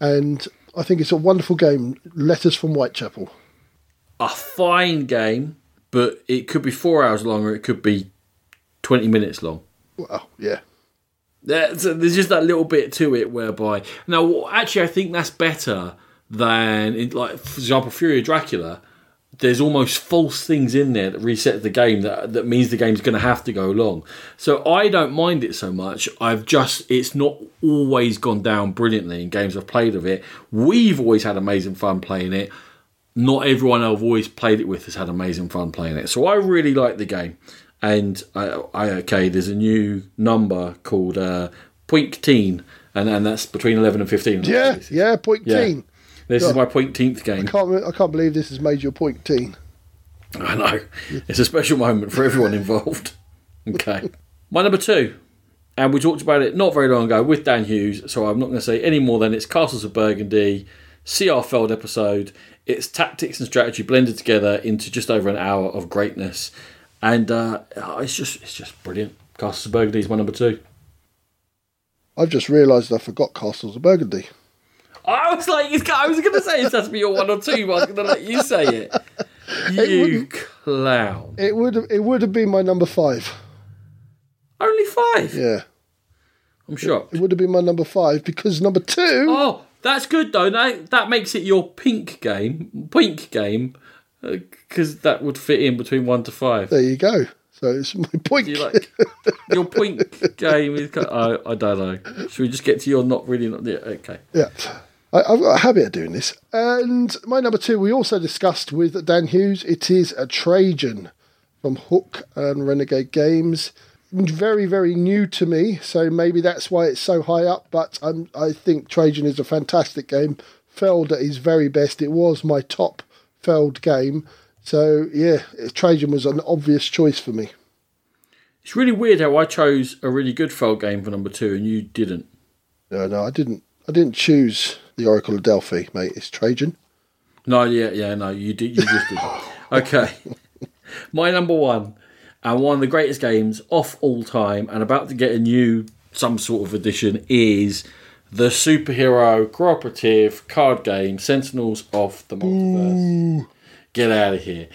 and I think it's a wonderful game. Letters from Whitechapel. a fine game, but it could be four hours long or it could be 20 minutes long. Well, yeah. There's, there's just that little bit to it whereby now actually I think that's better than in, like for example Fury of Dracula. There's almost false things in there that reset the game that that means the game's going to have to go long. So I don't mind it so much. I've just it's not always gone down brilliantly in games I've played of it. We've always had amazing fun playing it. Not everyone I've always played it with has had amazing fun playing it. So I really like the game and I, I okay, there's a new number called uh, Point Teen, and and that's between eleven and fifteen. Yeah, yeah, point Yeah. This is my pointeenth game. I can't, I can't believe this has made your point teen. I know it's a special moment for everyone involved. Okay, my number two, and we talked about it not very long ago with Dan Hughes, so I'm not going to say any more than it's Castles of Burgundy, CR Feld episode. It's tactics and strategy blended together into just over an hour of greatness, and uh, it's just it's just brilliant. Castles of Burgundy is my number two. I've just realised I forgot Castles of Burgundy. I was like, I was going to say it has to be your one or two, but I was going to let you say it. You wouldn't- clown. It would have, it would have been my number five. Only five. Yeah, I'm shocked. it would have been my number five because number two. Oh, that's good though. That that makes it your pink game, pink game, uh, because that would fit in between one to five. There you go. So it's my point. You like your pink game is. kind I I don't know. Should we just get to your not really not? Yeah, okay. Yeah. I, I've got a habit of doing this. And my number two, we also discussed with Dan Hughes. It is a Trajan from Hook and Renegade Games. Very, very new to me, so maybe that's why it's so high up. But I'm, I think Trajan is a fantastic game. Feld at his very best. It was my top Feld game. So, yeah, Trajan was an obvious choice for me. It's really weird how I chose a really good Feld game for number two and you didn't. No, no, I didn't. I didn't choose the Oracle of Delphi, mate. It's Trajan. No, yeah, yeah, no, you did. You just did. Okay, my number one, and one of the greatest games off all time, and about to get a new some sort of edition is the superhero cooperative card game Sentinels of the Multiverse. Get out of here!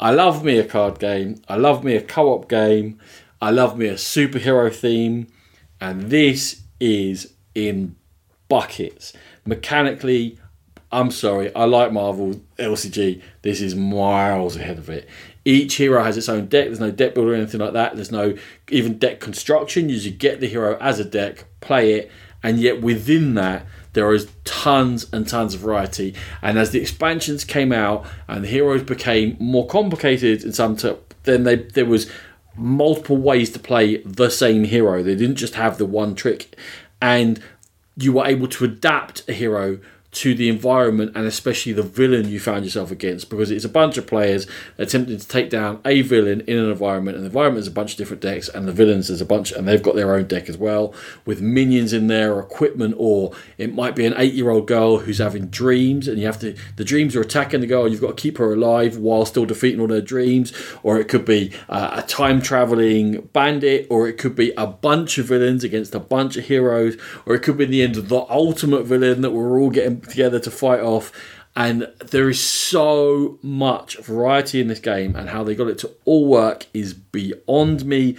I love me a card game. I love me a co-op game. I love me a superhero theme, and this is in buckets. Mechanically, I'm sorry, I like Marvel LCG. This is miles ahead of it. Each hero has its own deck. There's no deck builder or anything like that. There's no even deck construction. You just get the hero as a deck, play it, and yet within that, there is tons and tons of variety. And as the expansions came out and the heroes became more complicated in some, t- then they, there was multiple ways to play the same hero. They didn't just have the one trick, and you were able to adapt a hero to the environment and especially the villain you found yourself against because it's a bunch of players attempting to take down a villain in an environment and the environment is a bunch of different decks and the villains is a bunch and they've got their own deck as well with minions in there or equipment or it might be an eight year old girl who's having dreams and you have to the dreams are attacking the girl and you've got to keep her alive while still defeating all their dreams or it could be uh, a time traveling bandit or it could be a bunch of villains against a bunch of heroes or it could be the end of the ultimate villain that we're all getting together to fight off and there is so much variety in this game and how they got it to all work is beyond me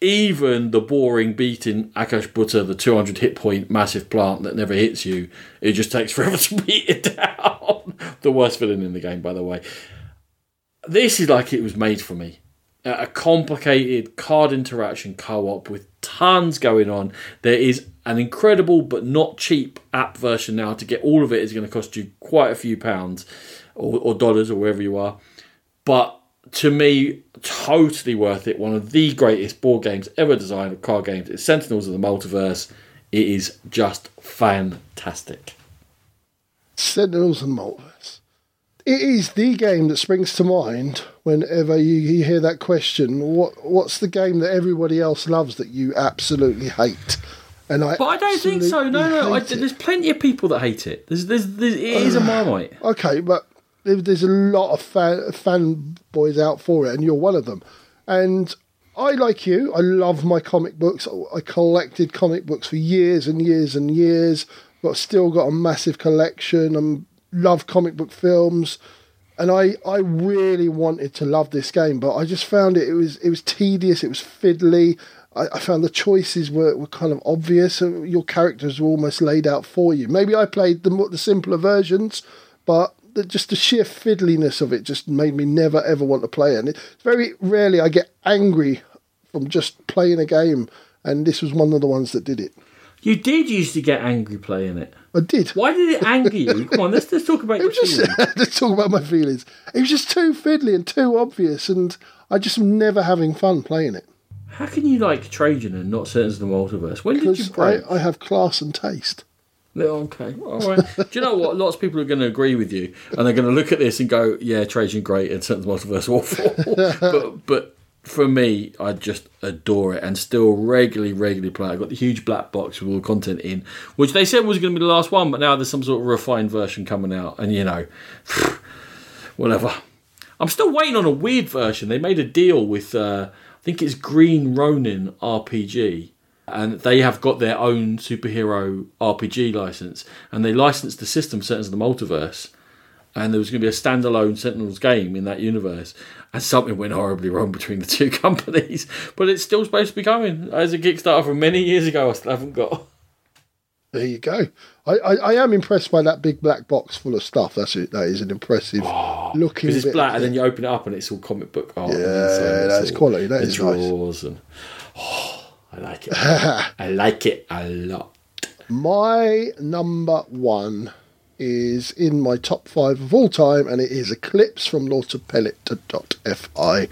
even the boring beating Akash'Bhuta, the 200 hit point massive plant that never hits you, it just takes forever to beat it down. the worst villain in the game, by the way. This is like it was made for me. A complicated card interaction co op with tons going on. There is an incredible but not cheap app version now. To get all of it is going to cost you quite a few pounds or, or dollars or wherever you are. But to me, totally worth it. One of the greatest board games ever designed of card games. It's Sentinels of the Multiverse. It is just fantastic. Sentinels of the Multiverse. It is the game that springs to mind whenever you, you hear that question. What What's the game that everybody else loves that you absolutely hate? And I But I don't think so. No, no. I, there's plenty of people that hate it. There's, there's, there's it is a uh, marmite. Okay, but there's a lot of fan fanboys out for it, and you're one of them. And I, like you, I love my comic books. I collected comic books for years and years and years. But still got a massive collection. and love comic book films. and I, I really wanted to love this game, but I just found it it was it was tedious, it was fiddly. I, I found the choices were, were kind of obvious. and Your characters were almost laid out for you. Maybe I played the the simpler versions, but the, just the sheer fiddliness of it just made me never ever want to play it. And it, very rarely I get angry from just playing a game, and this was one of the ones that did it. You did used to get angry playing it. I did. Why did it anger you? Come on, let's let's talk about It your just feelings. let's talk about my feelings. It was just too fiddly and too obvious, and I just am never having fun playing it How can you like Trajan and not Sentinels of the Multiverse? When did you break? I, I have class and taste. No, okay, all right. Do you know what? Lots of people are going to agree with you, and they're going to look at this and go, "Yeah, Trajan great and Sentinels of the Multiverse awful." but but for me, I just adore it and still regularly regularly play. I've got the huge black box with all the content in, which they said was going to be the last one, but now there's some sort of refined version coming out, and you know, whatever. I'm still waiting on a weird version. They made a deal with, uh, I think it's Green Ronin RPG, and they have got their own superhero RPG license, and they licensed the system Sentinels of the Multiverse, and there was going to be a standalone Sentinels game in that universe, and something went horribly wrong between the two companies, but it's still supposed to be coming as a Kickstarter from many years ago. I still haven't got. There you go. I, I, I am impressed by that big black box full of stuff. That's it. That is an impressive ah, looking. Because it's black, and then you open it up, and it's all comic book art. Yeah, that's quality, That is is nice. drawers and oh, I like it. I like it a lot. My number one is in my top five of all time, and it is Eclipse from Lautapelit.fi.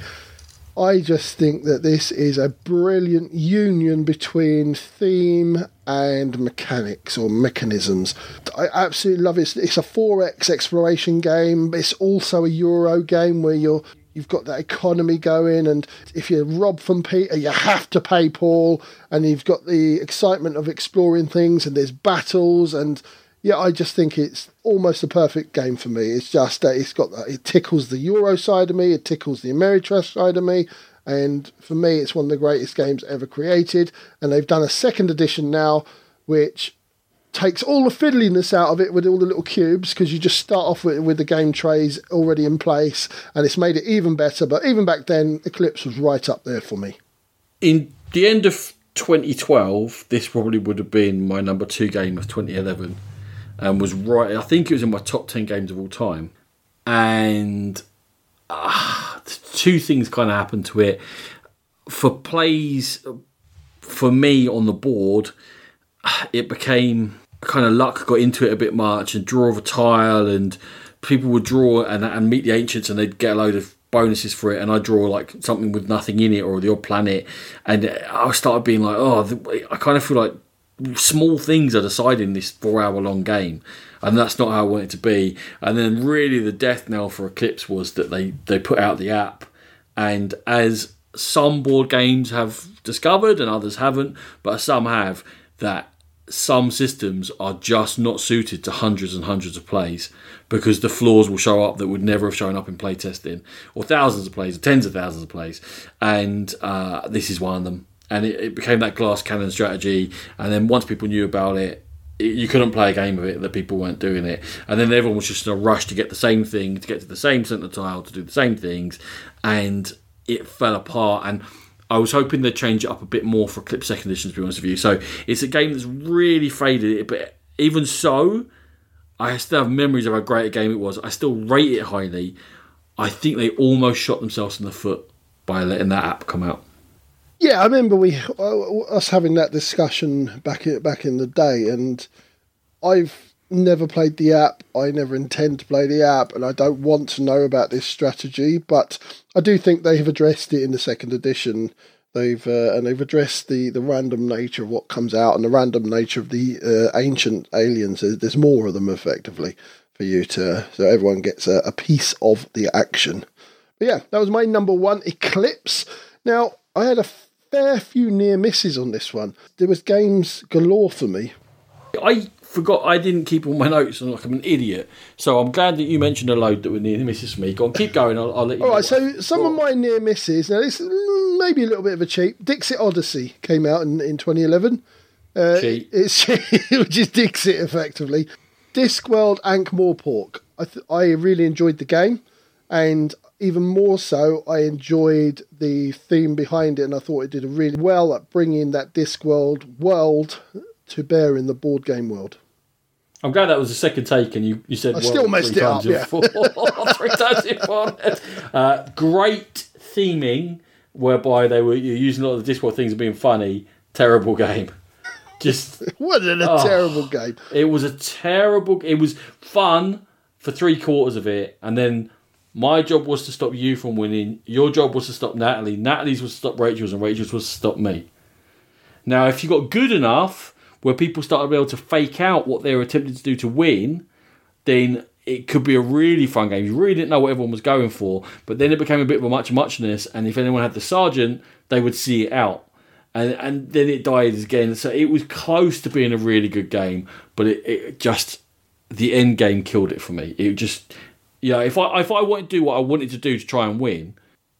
I just think that this is a brilliant union between theme and mechanics or mechanisms. I absolutely love it. It's a 4X exploration game. but It's also a Euro game where you're you've got that economy going and if you rob from Peter you have to pay Paul and you've got the excitement of exploring things and there's battles and yeah, I just think it's almost a perfect game for me. It's just that it's got that it tickles the Euro side of me, it tickles the Ameritrash side of me, and for me, it's one of the greatest games ever created. And they've done a second edition now, which takes all the fiddliness out of it with all the little cubes because you just start off with, with the game trays already in place, and it's made it even better. But even back then, Eclipse was right up there for me. In the end of 2012, this probably would have been my number two game of 2011, and was right. I think it was in my top 10 games of all time. And uh, two things kind of happened to it. For plays, for me on the board, it became kind of luck got into it a bit much and draw of a tile and people would draw and, and meet the ancients and they'd get a load of bonuses for it and I draw like something with nothing in it or the odd planet and I started being like oh I kind of feel like small things are deciding this four hour long game and that's not how I want it to be. And then really the death knell for Eclipse was that they they put out the app and as some board games have discovered and others haven't but some have that some systems are just not suited to hundreds and hundreds of plays because the flaws will show up that would never have shown up in playtesting or thousands of plays or tens of thousands of plays. And uh, this is one of them and it, it became that glass cannon strategy and then once people knew about it it- you couldn't play a game of it that people weren't doing it and then everyone was just in a rush to get the same thing to get to the same centre tile to do the same things and it fell apart and I was hoping they'd change it up a bit more for Clip Second Edition, to be honest with you. So it's a game that's really faded, but even so, I still have memories of how great a game it was. I still rate it highly. I think they almost shot themselves in the foot by letting that app come out. Yeah, I remember we uh, us having that discussion back in, back in the day, and I've never played the app. I never intend to play the app, and I don't want to know about this strategy. But I do think they have addressed it in the second edition. They've uh, and they've addressed the, the random nature of what comes out and the random nature of the uh, ancient aliens. There's, more of them effectively for you to so everyone gets a, a piece of the action. But yeah, that was my number one Eclipse. Now I had a fair few near misses on this one. There was games galore for me. I forgot I didn't keep all my notes and like I'm an idiot. So I'm glad that you mentioned a load that were near misses for me. Go on, keep going. I'll, I'll let you. All right, so some of my near misses. Now this mm, maybe a little bit of a cheat. Dixit Odyssey came out in, in 2011. Uh, Cheat. It's which is Dixit effectively. Discworld Ankh Morpork. I th- I really enjoyed the game. And even more so, I enjoyed the theme behind it, and I thought it did a really well at bringing that Discworld world to bear in the board game world. I'm glad that was the second take, and you, you said I still messed it up, yeah. three times before. Uh, great theming, whereby they were you're using a lot of the Discworld things and being funny. Terrible game. Just Wasn't a Oh. terrible game. it was a terrible. It was fun for three quarters of it, and then my job was to stop you from winning. Your job was to stop Natalie. Natalie's was to stop Rachel's, and Rachel's was to stop me. Now, if you got good enough where people started to be able to fake out what they were attempting to do to win, then it could be a really fun game. You really didn't know what everyone was going for, but then it became a bit of a much muchness, and if anyone had the sergeant, they would see it out. And, and then it died again. So it was close to being a really good game, but it, it just the end game killed it for me. It just yeah, if I if I wanted to do what I wanted to do to try and win,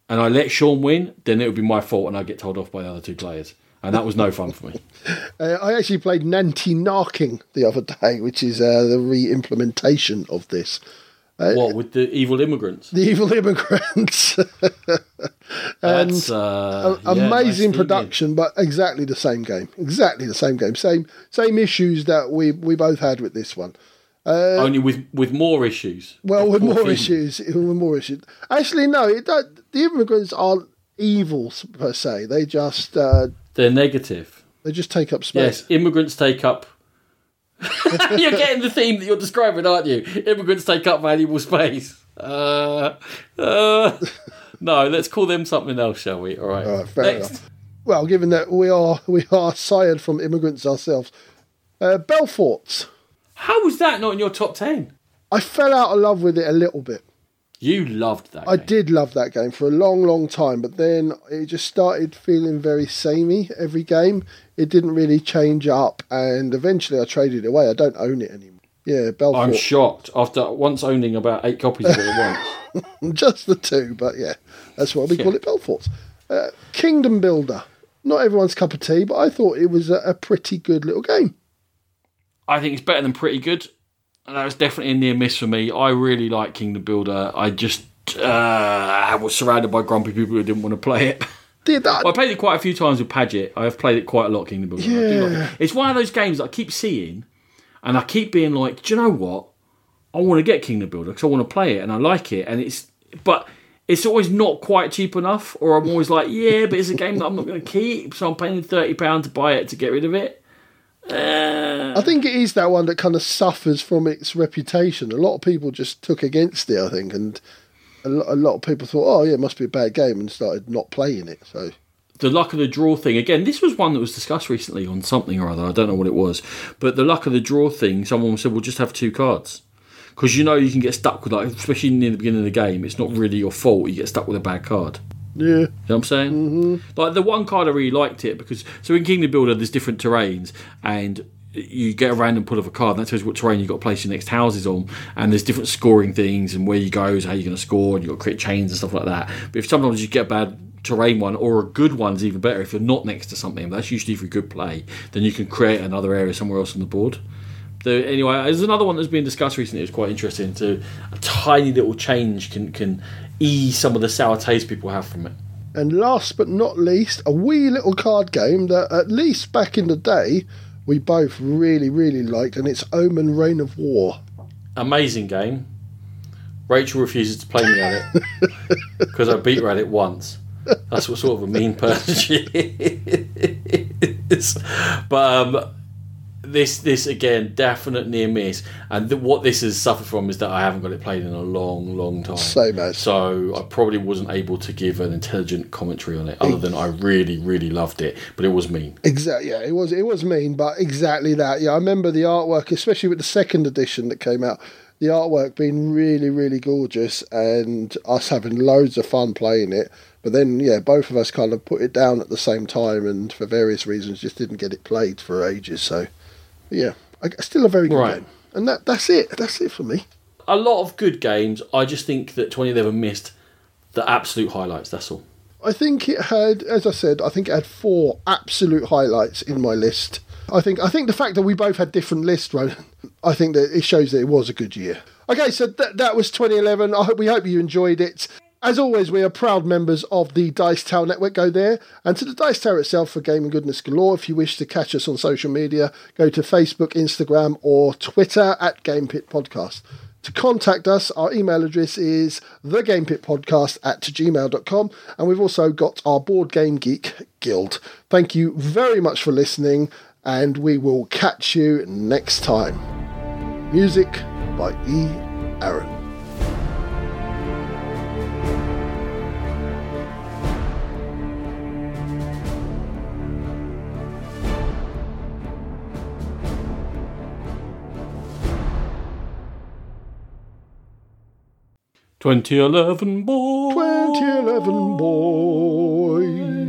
and I let Sean win, then it would be my fault, and I get told off by the other two players, and that was no fun for me. Uh, I actually played Nanty Narking the other day, which is uh, the re implementation of this. what with the evil immigrants? The Evil Immigrants. and That's uh, a- yeah, amazing nice production, but exactly the same game. Exactly the same game. Same same issues that we we both had with this one. Only with with more issues. Well, with more issues, with more issues. Actually, no, it don't, the immigrants aren't evil per se. They just uh, They're negative. they just take up space. Yes, immigrants take up. you're getting the theme that you're describing, aren't you? Immigrants take up valuable space. Uh, uh, no, let's call them something else, shall we? All right. All right, Next. enough. Well, given that we are we are sired from immigrants ourselves, uh, Belfort's. How was that not in your top ten? I fell out of love with it a little bit. You loved that. I game. did love that game for a long, long time, but then it just started feeling very samey every game. It didn't really change up, and eventually I traded it away. I don't own it anymore. Yeah, Belfort, I'm shocked after once owning about eight copies of it at once. just the two, but yeah, that's why we call it Belfort's. Uh, Kingdom Builder, not everyone's cup of tea, but I thought it was a, a pretty good little game. I think it's better than pretty good. And that was definitely a near miss for me. I really like Kingdom Builder. I just uh, I was surrounded by grumpy people who didn't want to play it. Did that? Well, I played it quite a few times with Paget. I have played it quite a lot, Kingdom Builder. Do like Yeah. it. It's one of those games that I keep seeing, and I keep being like, do you know what? I want to get Kingdom Builder because I want to play it and I like it, and it's but it's always not quite cheap enough, or I'm always like, yeah, but it's a game that I'm not going to keep, so I'm paying thirty pound to buy it to get rid of it. Uh, I think it is that one that kind of suffers from its reputation. A lot of people just took against it, I think, and a lot, a lot of people thought, "Oh, yeah, it must be a bad game," and started not playing it. So the luck of the draw thing again this was one that was discussed recently on something or other i don't know what it was but the luck of the draw thing someone said we'll just have two cards because you know you can get stuck with like especially near the beginning of the game it's not really your fault you get stuck with a bad card yeah, you know what I'm saying? Mm-hmm. Like the one card I really liked it because so in Kingdom Builder there's different terrains and you get a random pull of a card and that tells you what terrain you've got to place your next houses on and there's different scoring things and where you go is how you're going to score and you've got to create chains and stuff like that. But if sometimes you get a bad terrain one or a good one's even better if you're not next to something that's usually for good play then you can create another area somewhere else on the board. So anyway, there's another one that's been discussed recently. It's quite interesting. To a tiny little change can can ease some of the sour taste people have from it. and last but not least, a wee little card game that at least back in the day we both really, really liked, and it's Omen: Reign of War. amazing game. Rachel refuses to play me at it because I beat her at it once. That's what sort of a mean person she is. But um, this, this again, definite near miss. And th- what this has suffered from is that I haven't got it played in a long, long time. Same as. So I probably wasn't able to give an intelligent commentary on it, other than I really, really loved it. But it was mean. Exactly. Yeah, it was it was mean, but exactly that. Yeah, I remember the artwork, especially with the second edition that came out. The artwork being really, really gorgeous, and us having loads of fun playing it. But then, yeah, both of us kind of put it down at the same time, and for various reasons, just didn't get it played for ages. So, yeah, I, still a very good Right. game. And that that's it. That's it for me. A lot of good games. I just think that 2011 missed the absolute highlights. That's all. I think it had, as I said, I think it had four absolute highlights in my list. I think I think the fact that we both had different lists, Ronan, I think that it shows that it was a good year. Okay, so that that was 2011. I hope we hope you enjoyed it. As always, we are proud members of the Dice Tower Network. Go there and to the Dice Tower itself for gaming goodness galore. If you wish to catch us on social media, go to Facebook, Instagram, or Twitter at Game Pit Podcast. To contact us, our email address is thegamepitpodcast at gmail.com. And we've also got our Board Game Geek Guild. Thank you very much for listening, and we will catch you next time. Music by E. Aaron. Twenty eleven boy. 2011 boy.